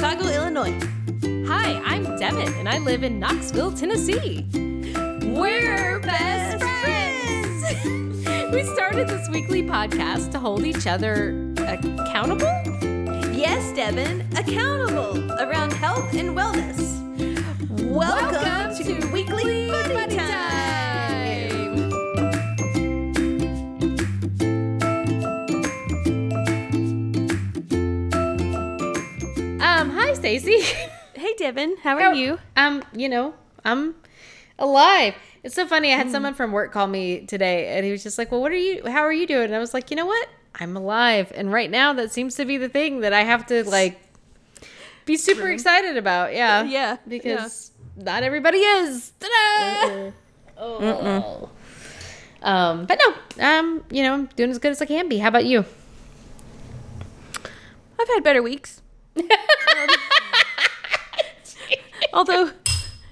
Chicago, Illinois. Hi, I'm Devin, and I live in Knoxville, Tennessee. We're best friends. we started this weekly podcast to hold each other accountable. Yes, Devin, accountable around health and wellness. Welcome, to, Weekly Stacy. Hey, Devin, how are you? Um, you know, I'm alive. It's so funny. I had someone from work call me today, and he was just like, "Well, what are you? How are you doing?" And I was like, "You know what? I'm alive." And right now, that seems to be the thing that I have to like be super excited about. Yeah, Yeah, because not everybody is. Oh. Um, but no, um, you know, I'm doing as good as I can be. How about you? I've had better weeks. Although,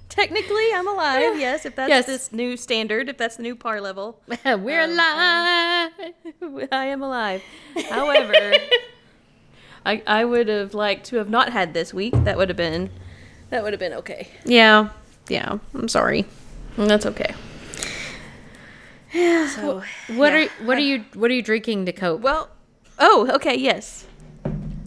technically, I'm alive. Yes, if that's Yes. this new standard, if that's the new par level, We're Um, alive. I am alive. However, I I would have liked to have not had this week. That would have been that would have been okay. yeah, yeah. I'm sorry. That's okay. Yeah. So, What yeah. are what are you what are you drinking to cope? Well, oh, okay, yes.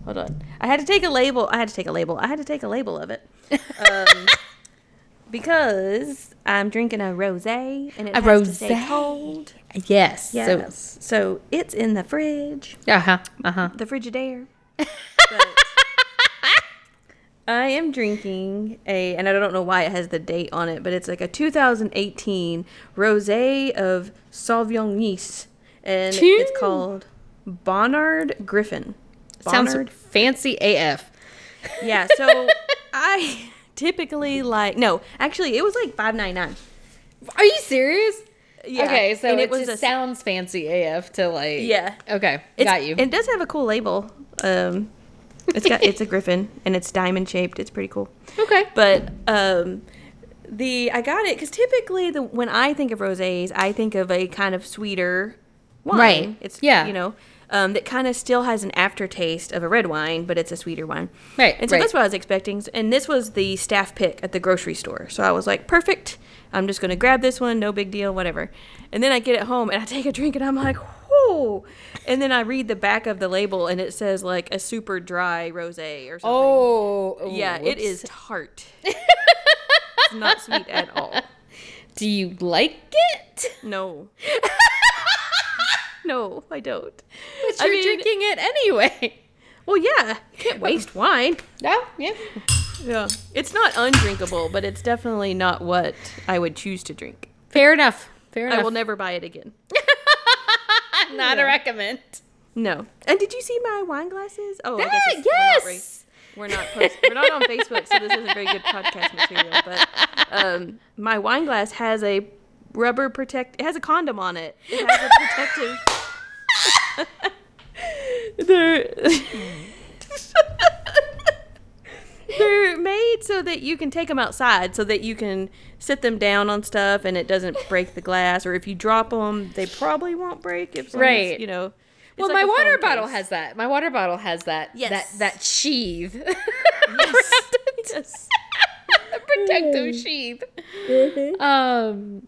Hold on. I had to take a label. I had to take a label. I had to take a label of it. Um, because I'm drinking a rosé and it A has to stay rosé? cold. yes. Yes. So, it's in the fridge, uh huh. Uh huh. the Frigidaire. but I am drinking a, and I don't know why it has the date on it, but it's like a 2018 rosé of Sauvignon Nice and Choo. it's called Bonnard Griffin. Sounds fancy AF. Yeah, so I typically like no, actually it was like five ninety nine. Are you serious? Yeah, Okay, so and it, it was just a- sounds fancy AF to like. Yeah. Okay. Got you. It does have a cool label. Um, it's got it's a griffin and it's diamond shaped. It's pretty cool. okay. But um, the I got it because typically the when I think of rosés, I think of a kind of sweeter wine. Right. It's Yeah. you know. Um, that kind of still has an aftertaste of a red wine, but it's a sweeter wine. Right, And so right. that's what I was expecting. And this was the staff pick at the grocery store. So I was like, perfect. I'm just going to grab this one. No big deal, whatever. And then I get it home and I take a drink and I'm like, whoo. And then I read the back of the label and it says like a super dry rose or something. Oh. oh, Yeah, it whoops. is tart. it's not sweet at all. Do you like it? No. no, I don't. But I you're mean- drinking it anyway. Well, yeah, you can't waste wine. No, Yeah. Yeah. It's not undrinkable, but it's definitely not what I would choose to drink. Fair enough. Fair enough. I will never buy it again. Not a recommend. No. And did you see my wine glasses? Oh, I Ah, guess it's, we're not yes. We're not post- we're not on Facebook, so this isn't very good podcast material. But um, my wine glass has a rubber protect. It has a condom on it. It has a protective. they're they're made so that you can take them outside, so that you can sit them down on stuff and it doesn't break the glass. Or if you drop them, they probably won't break. If Right. you know. Well, like my water bottle case. has that. My water bottle has that. Yes. That that sheath. Yes. yes. protective sheath. Um.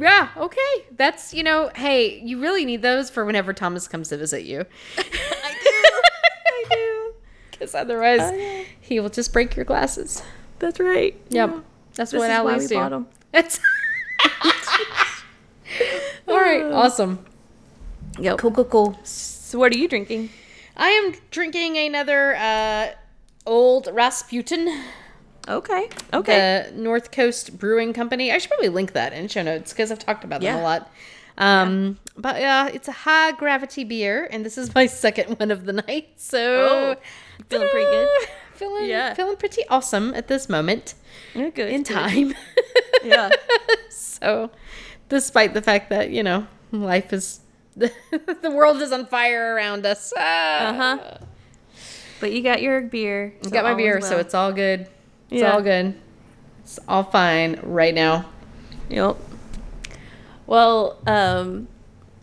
Yeah. Okay. That's you know. Hey, you really need those for whenever Thomas comes to visit you. I do. I do. Because otherwise, he will just break your glasses. That's right. Yep. Yeah. That's This what is why alleys we do. That's. All right. Awesome. Yep. Cool. Cool. Cool. So what are you drinking? I am drinking another uh, old Rasputin. Okay. Okay. the North Coast Brewing Company. I should probably link that in show notes because I've talked about them Yeah. a lot. Um, But yeah, it's a high gravity beer, and this is my second one of the night. So Oh, feeling pretty good? Feeling Yeah. feeling pretty awesome at this moment Yeah, good. in good. time. Yeah. so, despite the fact that you know life is the world is on fire around us. Ah. Uh-huh. But you got your beer. I got my beer, so it's all good. It's Yeah. all good. It's all fine right now. Yep. Well, um,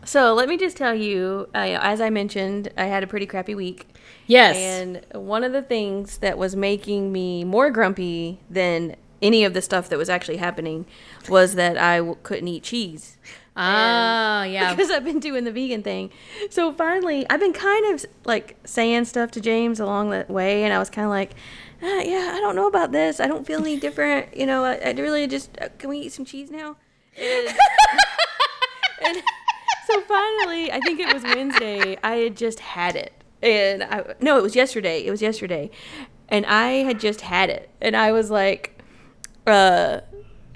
So let me just tell you, uh, as I mentioned, I had a pretty crappy week. Yes. And one of the things that was making me more grumpy than any of the stuff that was actually happening was that I w- couldn't eat cheese. Ah, yeah. Because I've been doing the vegan thing. So finally, I've been kind of like saying stuff to James along the way, and I was kind of like, ah, yeah, I don't know about this. I don't feel any different. You know, I, I really just, uh, can we eat some cheese now? And, and so finally, I think it was Wednesday, I had just had it. And I, no, it was yesterday. It was yesterday. And I had just had it. And I was like, uh,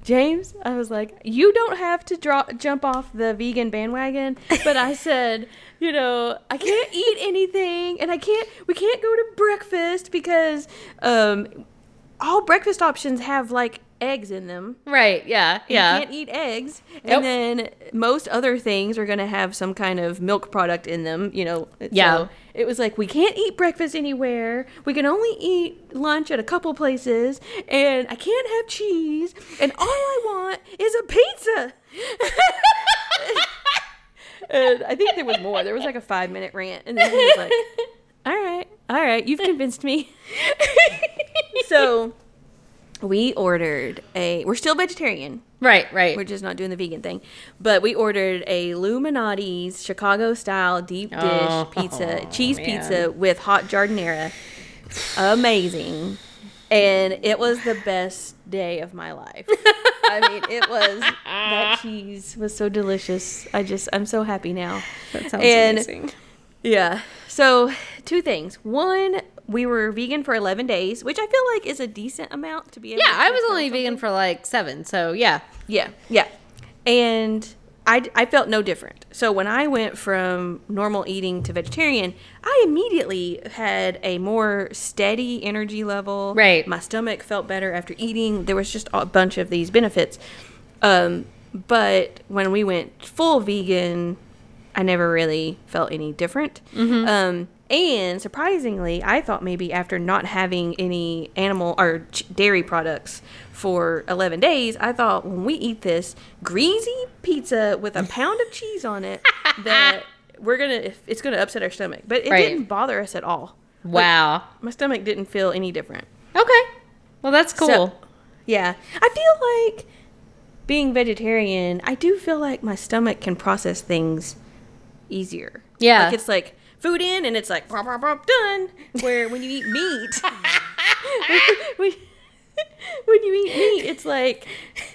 James, I was like, you don't have to drop jump off the vegan bandwagon, but I said, you know, I can't eat anything, and I can't. We can't go to breakfast because um, all breakfast options have like eggs in them. right. Yeah. Yeah. You can't eat eggs, Nope. and then most other things are going to have some kind of milk product in them. You know. Yeah. So it was like we can't eat breakfast anywhere. We can only eat lunch at a couple places, and I can't have cheese. And all I want is a pizza. and I think there was more. There was like a five minute rant, and then he was like, "All right, all right, you've convinced me." so we ordered a. We're still vegetarian. right. Right. We're just not doing the vegan thing. But we ordered a Lou Malnati's Chicago style deep dish Oh, pizza, oh, cheese man. pizza with hot giardiniera. Amazing. And it was the best day of my life. I mean, it was that cheese was so delicious. I just I'm so happy now. that sounds and- amazing. Yeah. So, two things. One, we were vegan for 11 days, which I feel like is a decent amount to be able Yeah, I was only vegan for like seven, so yeah. yeah, yeah. And I, I felt no different. So when I went from normal eating to vegetarian, I immediately had a more steady energy level. Right. My stomach felt better after eating. There was just a bunch of these benefits. Um, but when we went full vegan, I never really felt any different. Um, and surprisingly, I thought maybe after not having any animal or ch- dairy products for 11 days, I thought when we eat this greasy pizza with a pound of cheese on it, that we're gonna it's gonna upset our stomach. But it Right. didn't bother us at all. Wow. My stomach didn't feel any different. Okay. Well, that's cool. So, yeah, I feel like being vegetarian, I do feel like my stomach can process things easier. Yeah. like it's like food in, and it's like "Brop, brop, brop, done. Where when you eat meat, when, when you eat meat, it's like,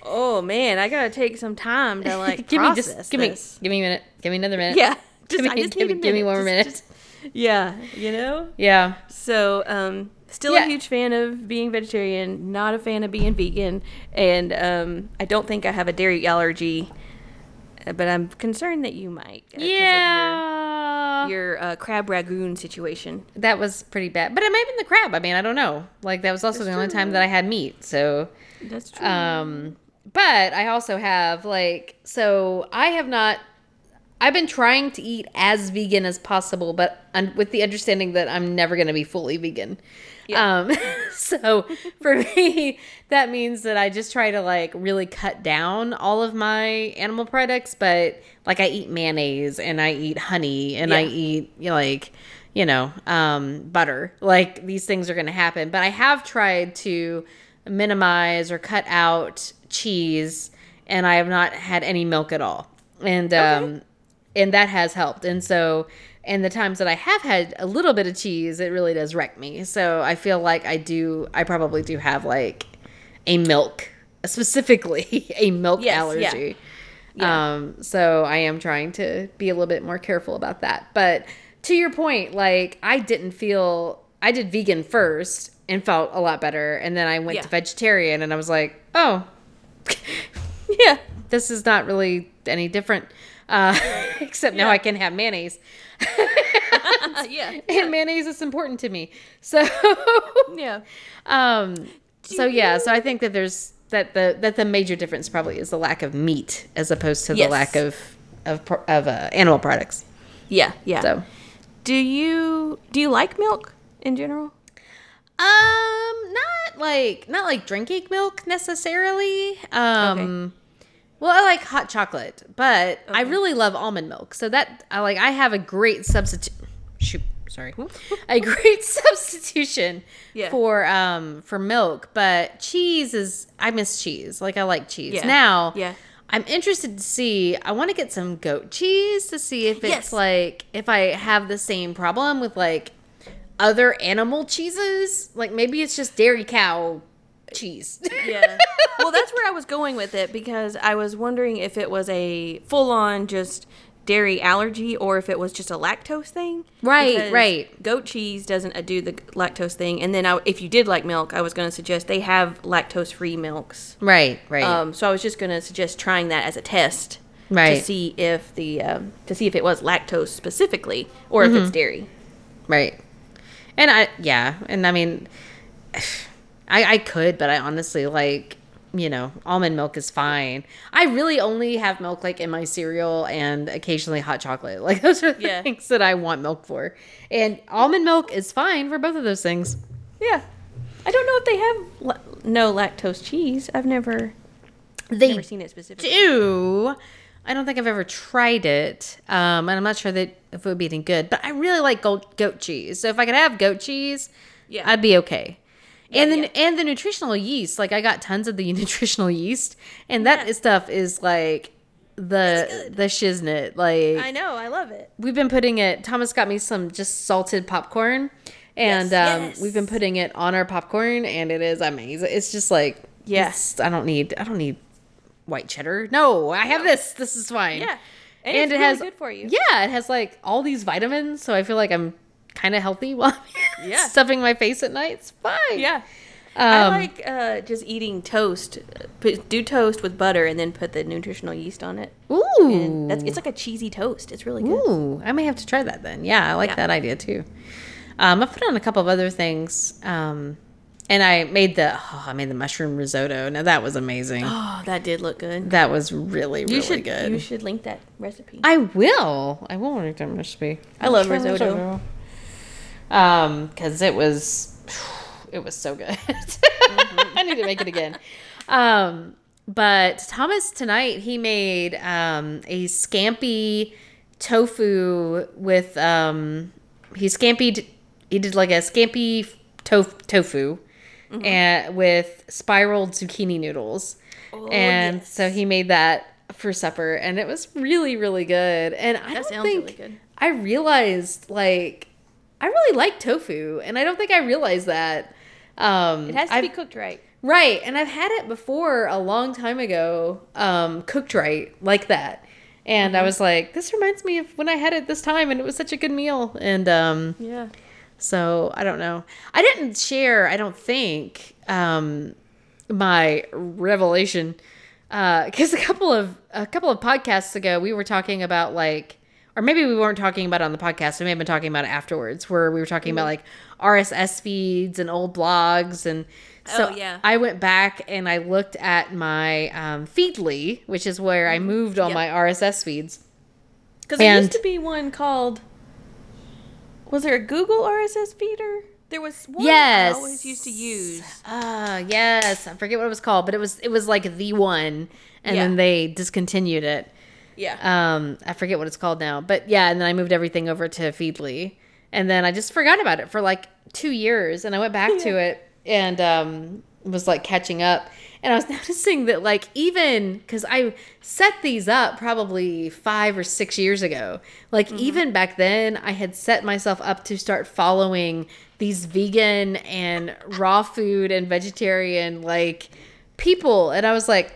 oh man, I gotta take some time to like give me just give me give me a minute. Give me another minute. yeah. Give me, I just give, need me, a give me one more minute. just- yeah, you know. yeah. So, um, still Yeah. a huge fan of being vegetarian, not a fan of being vegan, and um, I don't think I have a dairy allergy, but I'm concerned that you might. uh, Yeah. Your, your uh, crab rangoon situation. that was pretty bad. But it might have been the crab. I mean, I don't know. Like that was also the only time that I had meat. So That's true. Um, but I also have like so I have not. I've been trying to eat as vegan as possible, but un- with the understanding that I'm never going to be fully vegan. Um, so for me, that means that I just try to like really cut down all of my animal products, but like I eat mayonnaise and I eat honey and I eat you know, like you know um, butter. Like these things are going to happen, but I have tried to minimize or cut out cheese, and I have not had any milk at all, and um, and that has helped. And so, and the times that I have had a little bit of cheese, it really does wreck me. So I feel like I do, I probably do have like a milk, specifically a milk Yes, yeah. allergy. Um, so I am trying to be a little bit more careful about that. But to your point, like I didn't feel I did vegan first and felt a lot better, and then I went Yeah. to vegetarian, and I was like, oh, yeah. this is not really any different. Uh, except now I can have mayonnaise, yeah. and mayonnaise is important to me. So, Yeah. um, so yeah, so I think that there's that the that the major difference probably is the lack of meat as opposed to the lack of of of uh, animal products. Yeah. Yeah. So, do you do you like milk in general? um, not like not like drinking milk necessarily. Um, Well, I like hot chocolate, but I really love almond milk. So that I like I have a great substitute. Shoot, sorry, a great substitution Yeah. for um for milk. But cheese is I miss cheese. Like I like cheese Yeah. now. Yeah. I'm interested to see. I want to get some goat cheese to see if it's Yes. like if I have the same problem with like other animal cheeses. Like maybe it's just dairy cow cheese. Yeah. well, that's where I was going with it because I was wondering if it was a full on just dairy allergy or if it was just a lactose thing. Right, Because right. Goat cheese doesn't do the lactose thing. And then I, if you did like milk, I was going to suggest they have lactose free milks. right, right. Um, so I was just going to suggest trying that as a test. Right. To see if the um, to see if it was lactose specifically or if Mm-hmm. it's dairy. Right. And I yeah, and I mean I I could, but I honestly like you know, almond milk is fine. I really only have milk like in my cereal and occasionally hot chocolate. Like those are the Yeah. things that I want milk for. And almond milk is fine for both of those things. Yeah. I don't know if they have la- no lactose cheese. I've never They never seen it specifically. do. I don't think I've ever tried it, um, and I'm not sure that if it would be any good. But I really like goat, goat cheese, so if I could have goat cheese, Yeah. I'd be okay. And then yeah. and the nutritional yeast, like I got tons of the nutritional yeast, and that Yeah. stuff is like the the shiznit. Like I know, I love it. we've been putting it. Thomas got me some just salted popcorn, and Yes, um, yes. we've been putting it on our popcorn, and it is amazing. It's just like Yes. I don't need I don't need white cheddar. No, I have this. This is fine. Yeah. And, and, it's it really has good for you. Yeah, it has like all these vitamins, so I feel like I'm kind of healthy while I'm Yeah. stuffing my face at night. It's fine. Yeah. I Um, like uh, just eating toast. Put, do toast with butter and then put the nutritional yeast on it. Ooh. It's like a cheesy toast. It's really good. Ooh, I may have to try that then. Yeah, I like Yeah. that idea too. Um, I put on a couple of other things, um, and I made the oh, I made the mushroom risotto. Now that was amazing. Oh, that did look good. That was really really You should good. you should link that recipe. I will. I will link that recipe. I love Try risotto. Um, because it was, it was so good. I need to make it again. Um, but Thomas tonight he made um a scampi tofu with um he scampied he did like a scampi tof- tofu and with spiraled zucchini noodles. and yes. so he made that for supper and it was really really good. And I That don't think really good. I realized like I really like tofu and I don't think I realized that. Um It has to I've- be cooked right. Right, and I've had it before a long time ago, um, cooked right like that, and Mm-hmm. I was like, "This reminds me of when I had it this time, and it was such a good meal." And um, Yeah. so I don't know. I didn't share. I don't think um, my revelation because a couple of a couple of podcasts ago we were talking about like, or maybe we weren't talking about it on the podcast. We may have been talking about it afterwards, where we were talking about like RSS feeds and old blogs and. So Oh, yeah. I went back and I looked at my um, Feedly, which is where I moved all Yep. my RSS feeds. Because there used to be one called. Was there a Google RSS feeder? There was one Yes. I always used to use. Ah, yes. I forget what it was called, but it was it was like the one, and Yeah. then they discontinued it. Yeah. Um, I forget what it's called now, but yeah, and then I moved everything over to Feedly, and then I just forgot about it for like two years, and I went back to it and um, was like catching up, and I was noticing that like even because I set these up probably five or six years ago, like even back then I had set myself up to start following these vegan and raw food and vegetarian like people, and I was like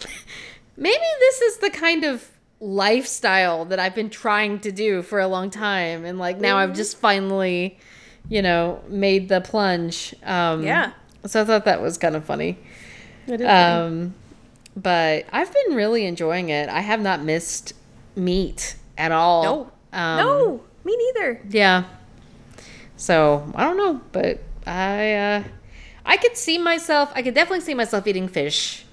maybe this is the kind of lifestyle that I've been trying to do for a long time. And like now I've just finally, you know, made the plunge. Um, Yeah. So I thought that was kind of funny. That is funny. Um, but I've been really enjoying it. I have not missed meat at all. No. Um, no, me neither. Yeah. So I don't know, but I uh, I could see myself. I could definitely see myself eating fish.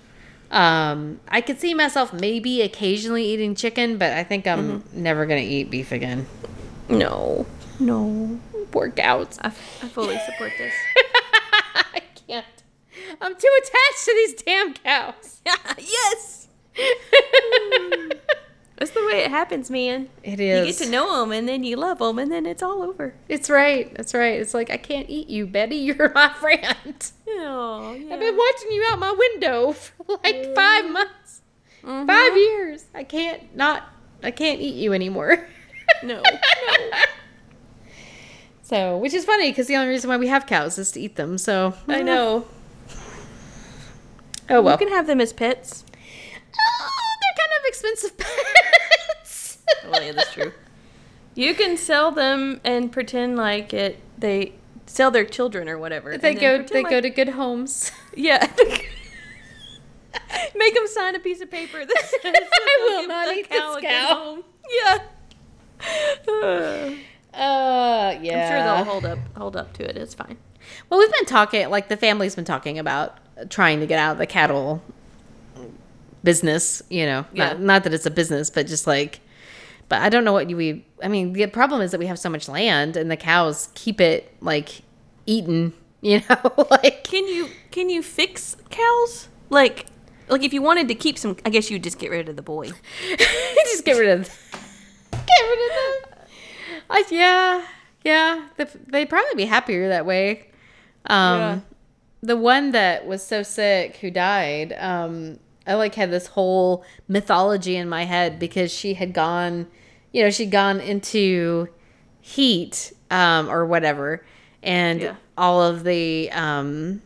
Um, I could see myself maybe occasionally eating chicken, but I think I'm never gonna eat beef again. No. No. Workouts. I, I fully support this. I can't. I'm too attached to these damn cows. yes. That's the way it happens, man. It You get to know them, and then you love them, and then it's all over. It's right. That's right. It's like I can't eat you, Betty. You're my friend. Oh, yeah. I've been watching you out my window for like five months, Mhm. five years. I can't not. I can't eat you anymore. No, no. So, which is funny because the only reason why we have cows is to eat them. So I know. Oh well. You can have them as pets. Oh, of expensive pets. Well, yeah, that's true. You can sell them and pretend like it. They sell their children or whatever. they go. They like- go to good homes. Yeah. Make them sign a piece of paper that says I give not eat this cow. home. Yeah. Uh, yeah. I'm sure they'll hold up hold up to it. It's fine. Well, we've been talking, like the family's been talking about trying to get out of the cattle business. You know, Yeah. not, not that it's a business, but just like, but I don't know what you we. I mean, the problem is that we have so much land, and the cows keep it like eaten. You know, like Can you can you fix cows? Like like if you wanted to keep some, I guess you'd just get rid of the boy. just get rid of, get rid of them. I, yeah, yeah. They, they'd probably be happier that way. Um, Yeah. the one that was so sick who died, um, I like had this whole mythology in my head because she had gone, you know, she'd gone into heat, um, or whatever. And Yeah. all of the, um,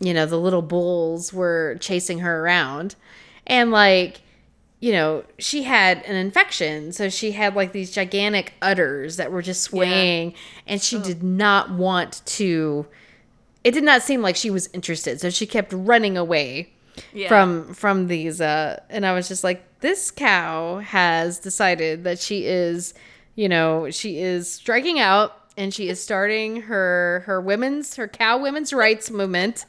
you know, the little bulls were chasing her around. And like, you know, she had an infection. So she had like these gigantic udders that were just swaying. And she did not want to, it did not seem like she was interested. So she kept running away Yeah. from from these uh and I was just like this cow has decided that she is you know she is striking out and she is starting her her women's her cow women's rights movement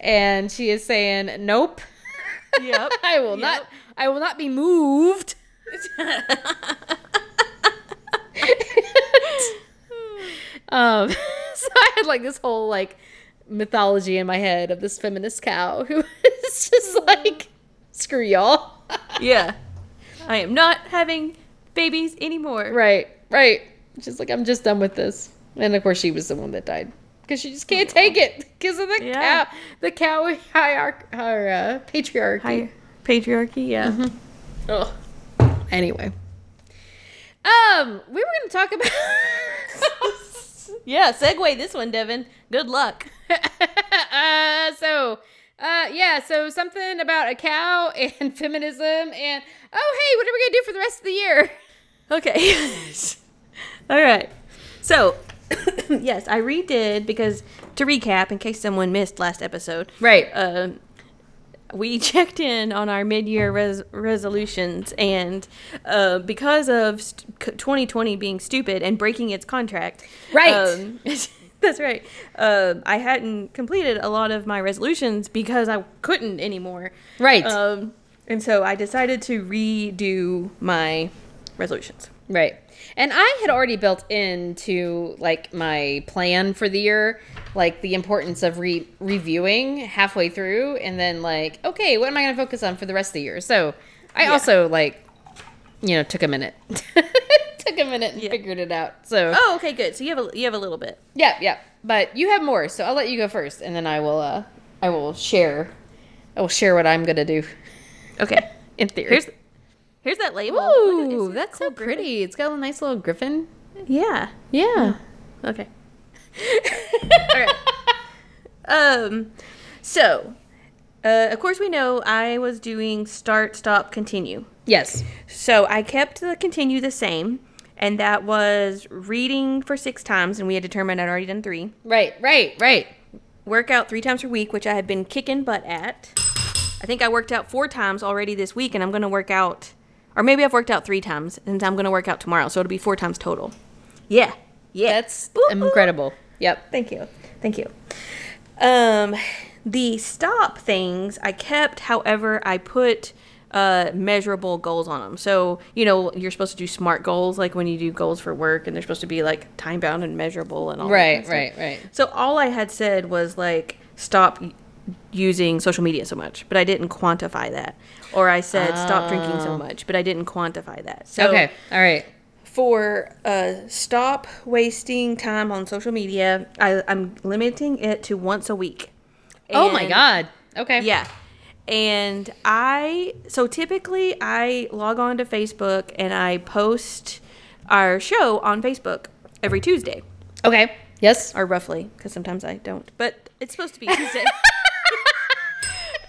and she is saying nope Yep. I will not I will not be moved um so I had like this whole like mythology in my head of this feminist cow who is just like screw y'all yeah. I am not having babies anymore. right right She's like i'm just done with this and of course she was the one that died because she just can't take it because of the Yeah. cow the cow hierarchy or uh, patriarchy Hi. Patriarchy, yeah. Mm-hmm. Ugh. Anyway. Um, we were going to talk about. Yeah, segue this one, Devin. Good luck. uh, so, uh, yeah, so something about a cow and feminism and oh, hey, what are we going to do for the rest of the year? Okay. All right. So, yes, I redid because to recap, in case someone missed last episode, Right. um, we checked in on our mid-year res- resolutions, and uh, because of st- 2020 being stupid and breaking its contract, Right. um, that's right. Um I hadn't completed a lot of my resolutions because I couldn't anymore. Right. Um, and so I decided to redo my resolutions. Right. And I had already built into like my plan for the year, like the importance of re- reviewing halfway through and then like, okay, what am I going to focus on for the rest of the year? So I Yeah. also like, you know, took a minute, took a minute and Yeah. figured it out. So Oh, okay, good. So you have a you have a little bit. yeah, yeah. But you have more, so I'll let you go first, and then I will, uh, I will share, I will share what I'm gonna do Okay. in theory. Here's here's that label. At- Ooh, that's so cool, Griffin? pretty. It's got a nice little griffin. Yeah. Yeah. Okay. All right. Um, so, uh, of course, we know I was doing start, stop, continue. Yes. So I kept the continue the same, and that was reading for six times, and we had determined I'd already done three. Right. Right. Right. Work out three times per week, which I had been kicking butt at. I think I worked out four times already this week, and I'm going to work out, or maybe I've worked out three times, and I'm going to work out tomorrow, so it'll be four times total. Yeah. Yeah. That's Ooh, ooh. incredible. Yep. Thank you. Thank you. Um, the stop things I kept, however, I put uh, measurable goals on them. So, you know, you're supposed to do SMART goals, like when you do goals for work, and they're supposed to be like time bound and measurable and all right, that kind Right. stuff. Right. Right. So all I had said was like stop using social media so much, but I didn't quantify that. Or I said stop drinking so much, but I didn't quantify that. So okay. All right. for uh, stop wasting time on social media, I, I'm limiting it to once a week. oh my god. Okay. Yeah. And I, so typically I log on to Facebook and I post our show on Facebook every Tuesday, Okay. Yes. or roughly, because sometimes I don't, but it's supposed to be Tuesday.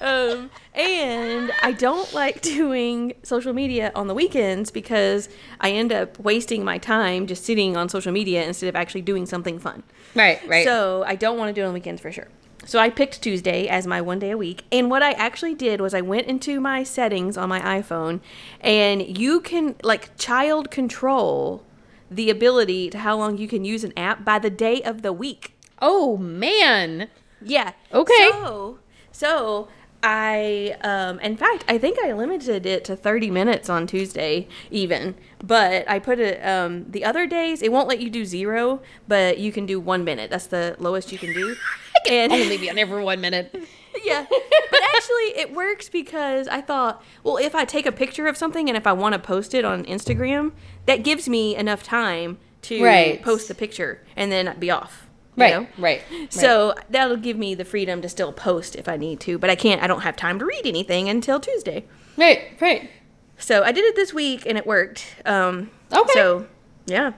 Um, and I don't like doing social media on the weekends because I end up wasting my time just sitting on social media instead of actually doing something fun. Right. Right. So I don't want to do it on weekends for sure. So I picked Tuesday as my one day a week. And what I actually did was I went into my settings on my iPhone and you can like child control the ability to how long you can use an app by the day of the week. oh man. Yeah. Okay. So, so I, um, in fact, I think I limited it to 30 minutes on Tuesday, even. But I put it, um, the other days, it won't let you do zero, but you can do one minute. That's the lowest you can do. i and Only be on every one minute. yeah. But actually, it works because I thought, well, if I take a picture of something and if I want to post it on Instagram, that gives me enough time to Right. post the picture and then be off. Right. know? Right. So that'll give me the freedom to still post if I need to, but I can't. I don't have time to read anything until Tuesday. Right. Right. So I did it this week and it worked. Um, Okay. So yeah.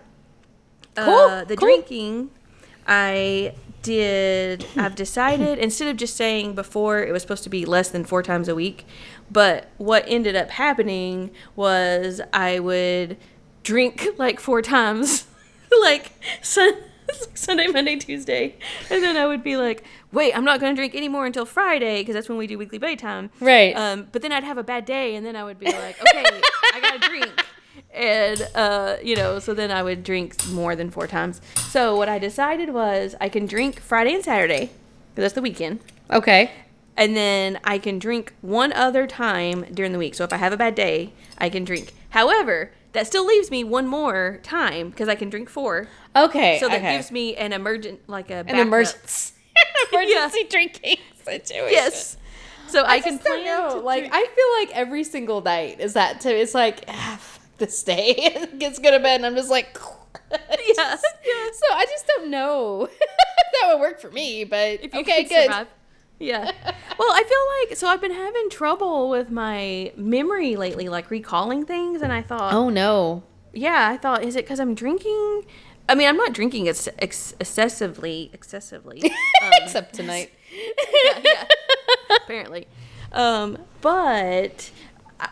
Cool, Uh, the cool. drinking, I did. I've decided instead of just saying before it was supposed to be less than four times a week, but what ended up happening was I would drink like four times, like sun. Sunday, Monday, Tuesday, and then I would be like, "Wait, I'm not going to drink anymore until Friday because that's when we do weekly bedtime." Right. Um, but then I'd have a bad day, and then I would be like, "Okay, I got to drink," and uh, you know, so then I would drink more than four times. So what I decided was I can drink Friday and Saturday because that's the weekend, Okay. and then I can drink one other time during the week. So if I have a bad day, I can drink. However, that still leaves me one more time because I can drink four. Okay. So that okay. gives me an emergent, like a an emergency emergency drinking situation. Yes. So I, can just plan. know. Like drink- I feel like every single night is that too. It's like ah, this day it gets go to bed and I'm just like yeah, yeah. So I just don't know if that would work for me, but if you okay, can good. survive. Yeah. Well, I feel like so I've been having trouble with my memory lately, like recalling things, and I thought, Oh no. yeah, I thought, is it because I'm drinking? I mean, I'm not drinking ex- ex- excessively, excessively. Um, Except tonight. yeah, yeah, apparently. Um, but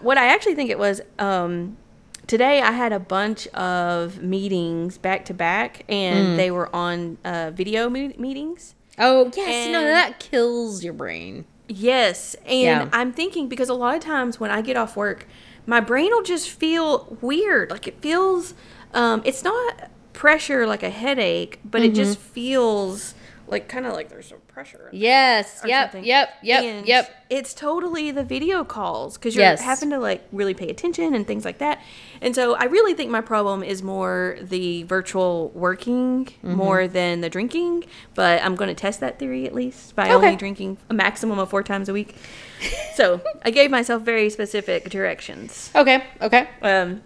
what I actually think it was um, today, I had a bunch of meetings back to back, and they were on uh, video me- meetings. Oh yes, no, that kills your brain. Yes, and Yeah. I'm thinking because a lot of times when I get off work, my brain will just feel weird. Like it feels, um, it's not pressure like a headache, but it just feels like kind of like there's some pressure. Yes. Yep. something. Yep. Yep. And Yep. It's totally the video calls because you're Yes. having to like really pay attention and things like that. And so I really think my problem is more the virtual working Mm-hmm. more than the drinking. But I'm going to test that theory at least by Okay. only drinking a maximum of four times a week. so I gave myself very specific directions. Okay. Okay. Um,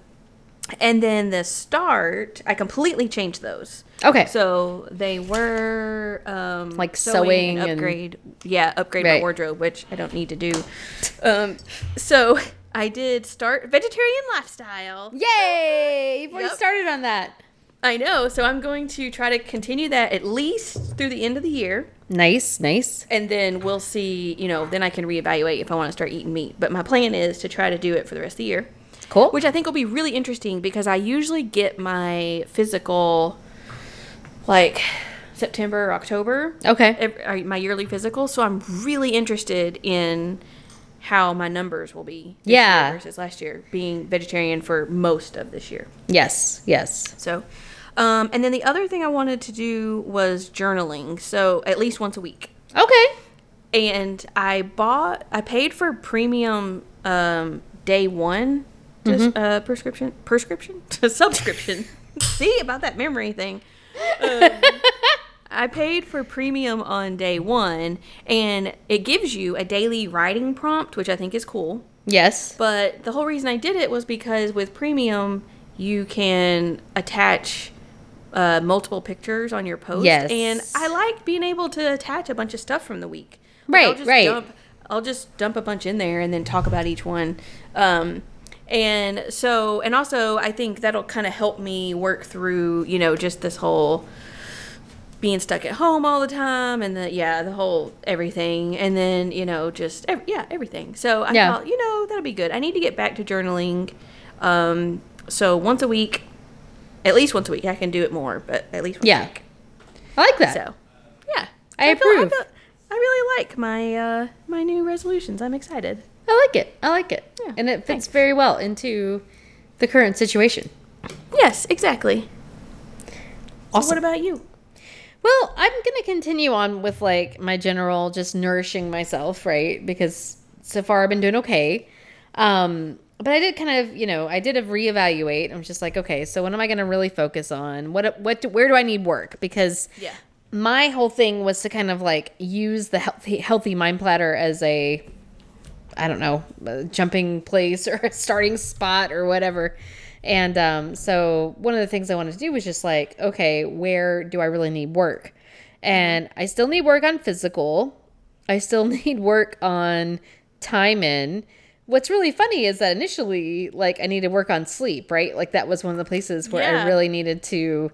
and then the start, I completely changed those. Okay. So they were um, Like sewing and- upgrade. yeah, upgrade Right. my wardrobe, which I don't need to do. Um, so I did start vegetarian lifestyle. Yay! You've already Yep. started on that. I know. So I'm going to try to continue that at least through the end of the year. Nice. Nice. And then we'll see, you know, then I can reevaluate if I want to start eating meat. But my plan is to try to do it for the rest of the year. Cool. Which I think will be really interesting because I usually get my physical like September or October. Okay. uh, My yearly physical. So I'm really interested in how my numbers will be Yeah. versus last year, being vegetarian for most of this year. Yes. Yes. So, um, and then the other thing I wanted to do was journaling. So at least once a week. Okay. And I bought, I paid for premium um, day one just uh, prescription, prescription, subscription. See about that memory thing. Um, I paid for premium on day one, and it gives you a daily writing prompt, which I think is cool. Yes. But the whole reason I did it was because with premium, you can attach uh, multiple pictures on your post. Yes. And I like being able to attach a bunch of stuff from the week. Like, I'll Right, just right. Dump, I'll just dump a bunch in there and then talk about each one. Um, and so, and also, I think that'll kind of help me work through, you know, just this whole being stuck at home all the time and the yeah the whole everything and then you know just ev- yeah everything so i Yeah. thought you know that'll be good i need to get back to journaling um so once a week at least once a week i can do it more but at least once Yeah. a week I like that. so yeah I feel- approve. feel- I really like my uh my new resolutions i'm excited I like it. I like it. Yeah, and it fits thanks. very well into the current situation. yes exactly so what about you Well, I'm going to continue on with like my general just nourishing myself, right? Because so far I've been doing okay. Um, but I did kind of, you know, I did a reevaluate. I'm just like, okay, so what am I going to really focus on? What, what, do, where do I need work? Because yeah my whole thing was to kind of like use the healthy, healthy mind platter as a, I don't know, a jumping place or a starting spot or whatever. And um, so one of the things I wanted to do was just like, okay, where do I really need work? And I still need work on physical. I still need work on time in. What's really funny is that initially, like, I needed work on sleep, right? Like, that was one of the places where I really needed to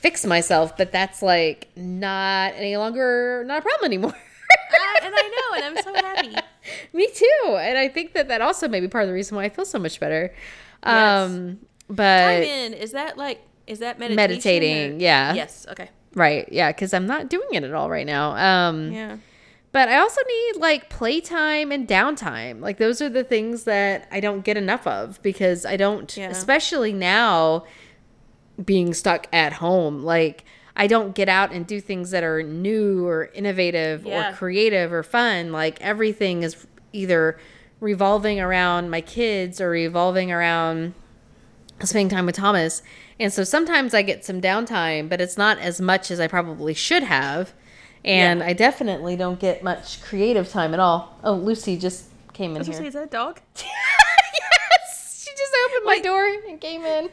fix myself, but that's like not any longer not a problem anymore. I, and i know and i'm so happy Me too. And I think that that also may be part of the reason why I feel so much better. Yes. Um, but time in is that like is that meditation Meditating, or- yeah. yes okay right, yeah, because I'm not doing it at all right now. Um, yeah but I also need like playtime and downtime. Like those are the things that I don't get enough of because I don't, Yeah. especially now being stuck at home. Like I don't get out and do things that are new or innovative Yeah. or creative or fun. Like everything is either revolving around my kids or revolving around spending time with Thomas. And so sometimes I get some downtime, but it's not as much as I probably should have. And Yeah. I definitely don't get much creative time at all. Oh, Lucy just came in I was gonna say, here. is that a dog? yes, she just opened my door and came in.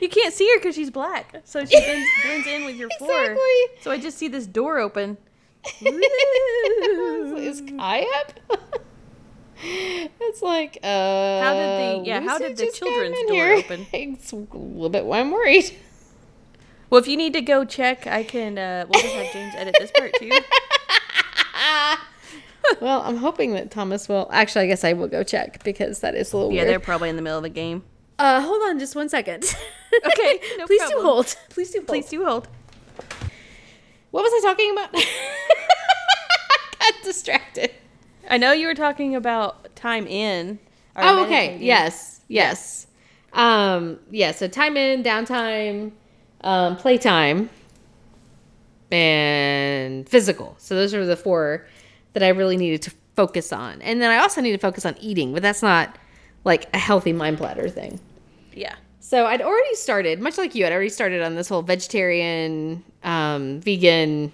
You can't see her because she's black, so she blends, blends in with your floor. Exactly. So I just see this door open. Is Kai up? It's like, uh, How did the- yeah, how did the children's door here. open? It's a little bit why I'm worried. Well, if you need to go check, I can. Uh, we'll just have James edit this part too. well, I'm hoping that Thomas will. Actually, I guess I will go check because that is a little Yeah, weird. they're probably in the middle of a game. Uh, hold on just one second. Okay, no Please problem. do hold. Please do hold. Please do hold. What was I talking about? Got distracted. I know you were talking about time in. Oh, okay. Yes. Yes. Um, yeah, so time in, downtime, um, playtime, and physical. So those are the four that I really needed to focus on. And then I also need to focus on eating, but that's not like a healthy mind platter thing. Yeah. So I'd already started, much like you, I'd already started on this whole vegetarian, um, vegan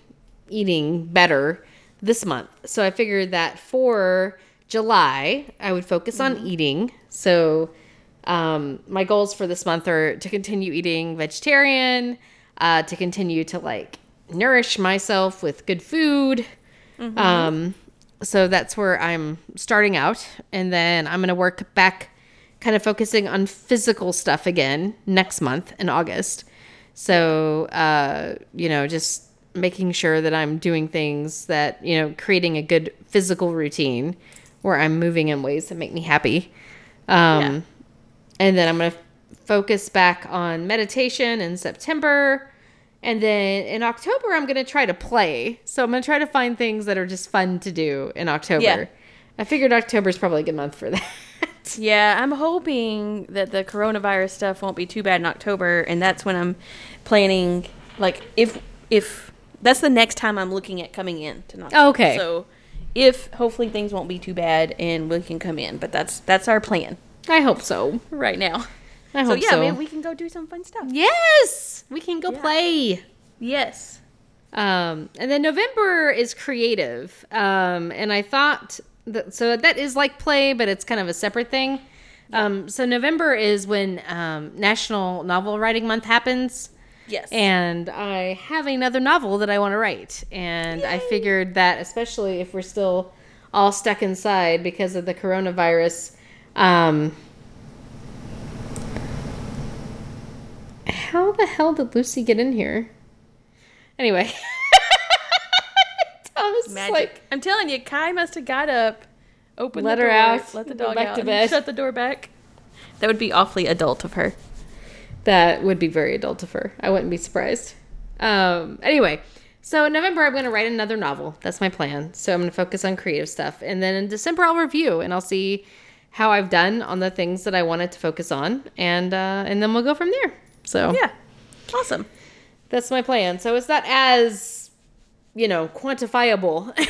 eating better this month. So I figured that for July, I would focus on eating. So um, my goals for this month are to continue eating vegetarian, uh, to continue to like nourish myself with good food. Um, so that's where I'm starting out. And then I'm going to work back, kind of focusing on physical stuff again next month in August. So, uh, you know, just making sure that I'm doing things that, you know, creating a good physical routine where I'm moving in ways that make me happy. Um, Yeah. And then I'm going to focus back on meditation in September. And then in October, I'm going to try to play. So I'm going to try to find things that are just fun to do in October. Yeah. I figured October is probably a good month for that. Yeah, I'm hoping that the coronavirus stuff won't be too bad in October, and that's when I'm planning. Like, if if that's the next time I'm looking at coming in to Knoxville. Okay. So, if hopefully things won't be too bad and we can come in, but that's that's our plan I hope so. right now. I hope So yeah, so. man, we can go do some fun stuff. yes, we can go Yeah. play. Yes. Um, and then November is creative. Um, and I thought that, so that is like play, but it's kind of a separate thing. Um, so November is when um, National Novel Writing Month happens. Yes. And I have another novel that I want to write. And I figured that, especially if we're still all stuck inside because of the coronavirus, um, how the hell did Lucy get in here? Anyway. Thomas Magic. like, I'm telling you, Kai must have got up, opened Let the her door, out, let the dog back out, to bed. shut the door back. That would be awfully adult of her. That would be very adult of her. I wouldn't be surprised. Um, anyway, so in November, I'm going to write another novel. That's my plan. So I'm going to focus on creative stuff. And then in December, I'll review and I'll see how I've done on the things that I wanted to focus on. And, uh, and then we'll go from there. So Yeah. Awesome. that's my plan. So it's not as, you know, quantifiable.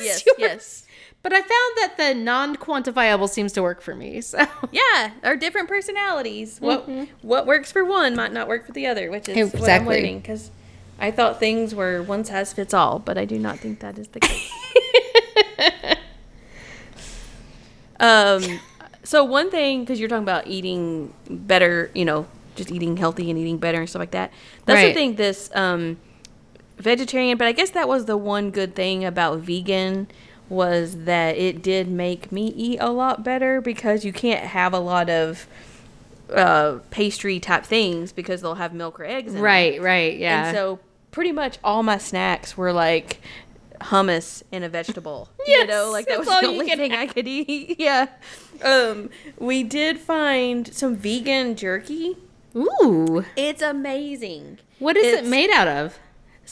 Yes, yes. But I found that the non quantifiable seems to work for me. So Yeah, our different personalities. What what works for one might not work for the other, which is what I'm Exactly. learning. Because I thought things were one size fits all, but I do not think that is the case. um, so one thing, because you're talking about eating better, you know, just eating healthy and eating better and stuff like that. That's the thing. This um, vegetarian, but I guess that was the one good thing about vegan was that it did make me eat a lot better because you can't have a lot of uh, pastry type things because they'll have milk or eggs in them. right, right, yeah. And so pretty much all my snacks were like hummus and a vegetable. you know, like that was the only thing I could eat. yeah. Um, we did find some vegan jerky. Ooh. It's amazing. What is it made out of?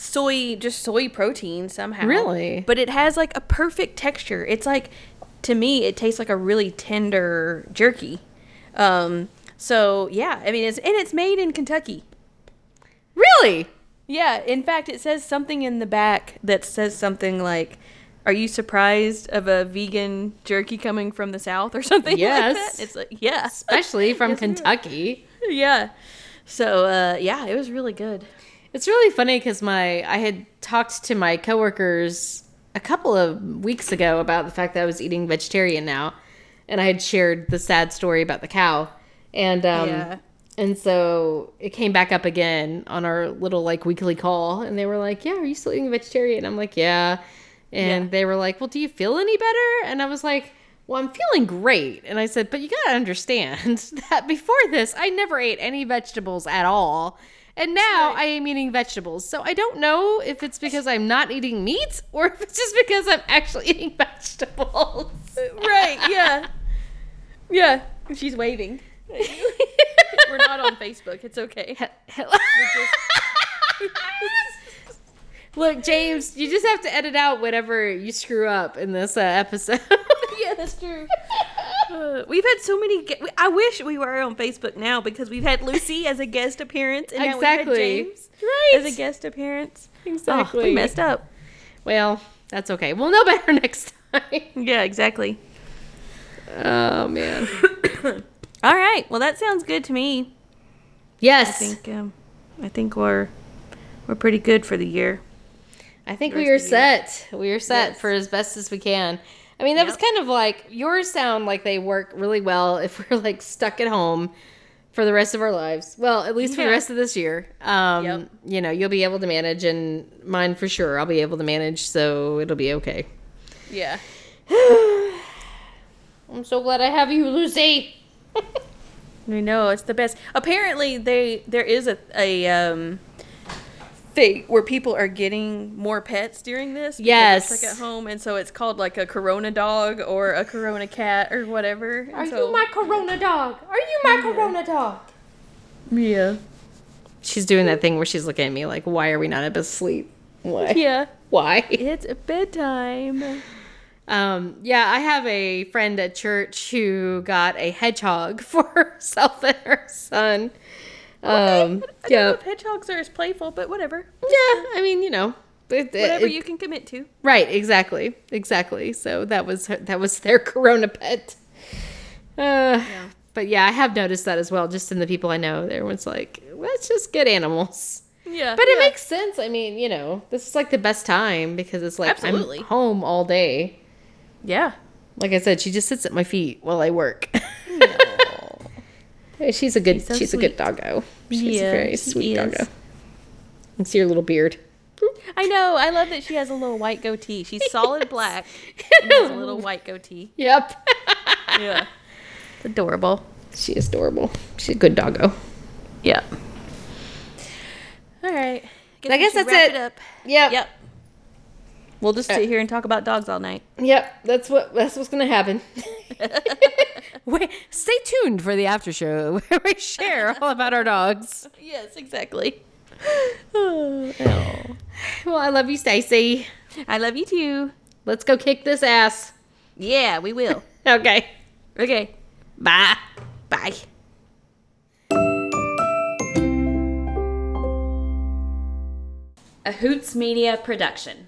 Soy, just soy protein somehow. Really? But it has like a perfect texture. It's like, to me, it tastes like a really tender jerky. Um, so yeah, I mean, it's and it's made in Kentucky. Really? Yeah, in fact, it says something in the back that says something like, "Are you surprised of a vegan jerky coming from the South or something?" Yes. like? It's like, yeah, Especially from Yes. Kentucky. yeah. So uh, yeah, it was really good. It's really funny because my I had talked to my coworkers a couple of weeks ago about the fact that I was eating vegetarian now, and I had shared the sad story about the cow, and um, Yeah. and so it came back up again on our little like weekly call, and they were like, "Yeah, are you still eating vegetarian?" I'm like, "Yeah," and Yeah. they were like, "Well, do you feel any better?" And I was like. Well, I'm feeling great. And I said, but you gotta understand that before this, I never ate any vegetables at all. And now Right. I am eating vegetables. So I don't know if it's because I'm not eating meat or if it's just because I'm actually eating vegetables. Uh, right? Yeah. yeah. She's waving. We're not on Facebook. It's okay. Look, James, you just have to edit out whatever you screw up in this uh, episode. yeah, that's true. Uh, we've had so many. Ge- I wish we were on Facebook now because we've had Lucy as a guest appearance, and now we've Exactly. had James Right. as a guest appearance. Exactly. Oh, we messed up. Well, that's okay. We'll know better next time. Yeah, exactly. Oh, man. All right. Well, that sounds good to me. Yes. I think. Um, I think we're we're pretty good for the year. I think we are set. We are set Yes. for as best as we can. I mean, that was kind of like yours sound like they work really well if we're like stuck at home for the rest of our lives. Well, at least for the rest of this year. Um, Yep. you know, you'll be able to manage and mine for sure. I'll be able to manage, so it'll be okay. Yeah. I'm so glad I have you, Lucy. I know it's the best. Apparently, they there is a a um thing where people are getting more pets during this. Yes. they're stuck at home, and so it's called like a Corona dog or a Corona cat or whatever. Are so, you my Corona dog? Are you my Corona dog? Yeah. She's doing that thing where she's looking at me like, why are we not able to sleep? Why? Yeah. Why? It's bedtime. Um, yeah, I have a friend at church who got a hedgehog for herself and her son. Um, I yeah, hedgehogs are as playful, but whatever. yeah. I mean, you know, it, Whatever it- you can commit to. right? Exactly, exactly. So that was her, that was their Corona pet. Uh, But yeah, I have noticed that as well, just in the people I know. Everyone's like, let's just get animals. Yeah. But it yeah. makes sense. I mean, you know, this is like the best time because it's like Absolutely. I'm home all day. Yeah. Like I said, she just sits at my feet while I work. she's a good She's so she's a good doggo. She's Yeah, a very she sweet is. doggo. And see your little beard. I know. I love that she has a little white goatee. She's solid black and has a little white goatee. Yep. Yeah. It's adorable. she is adorable. She's a good doggo. Yeah. All right. I guess that's wrap it. up. Yep. Yep. We'll just sit uh, here and talk about dogs all night. Yep. That's what that's what's gonna happen. Wait, stay tuned for the after show where we share all about our dogs. Yes, exactly. Oh, no. Well, I love you, Stacy. I love you too. Let's go kick this ass. Yeah, we will. Okay. Okay. Bye. Bye. A Hoots Media production.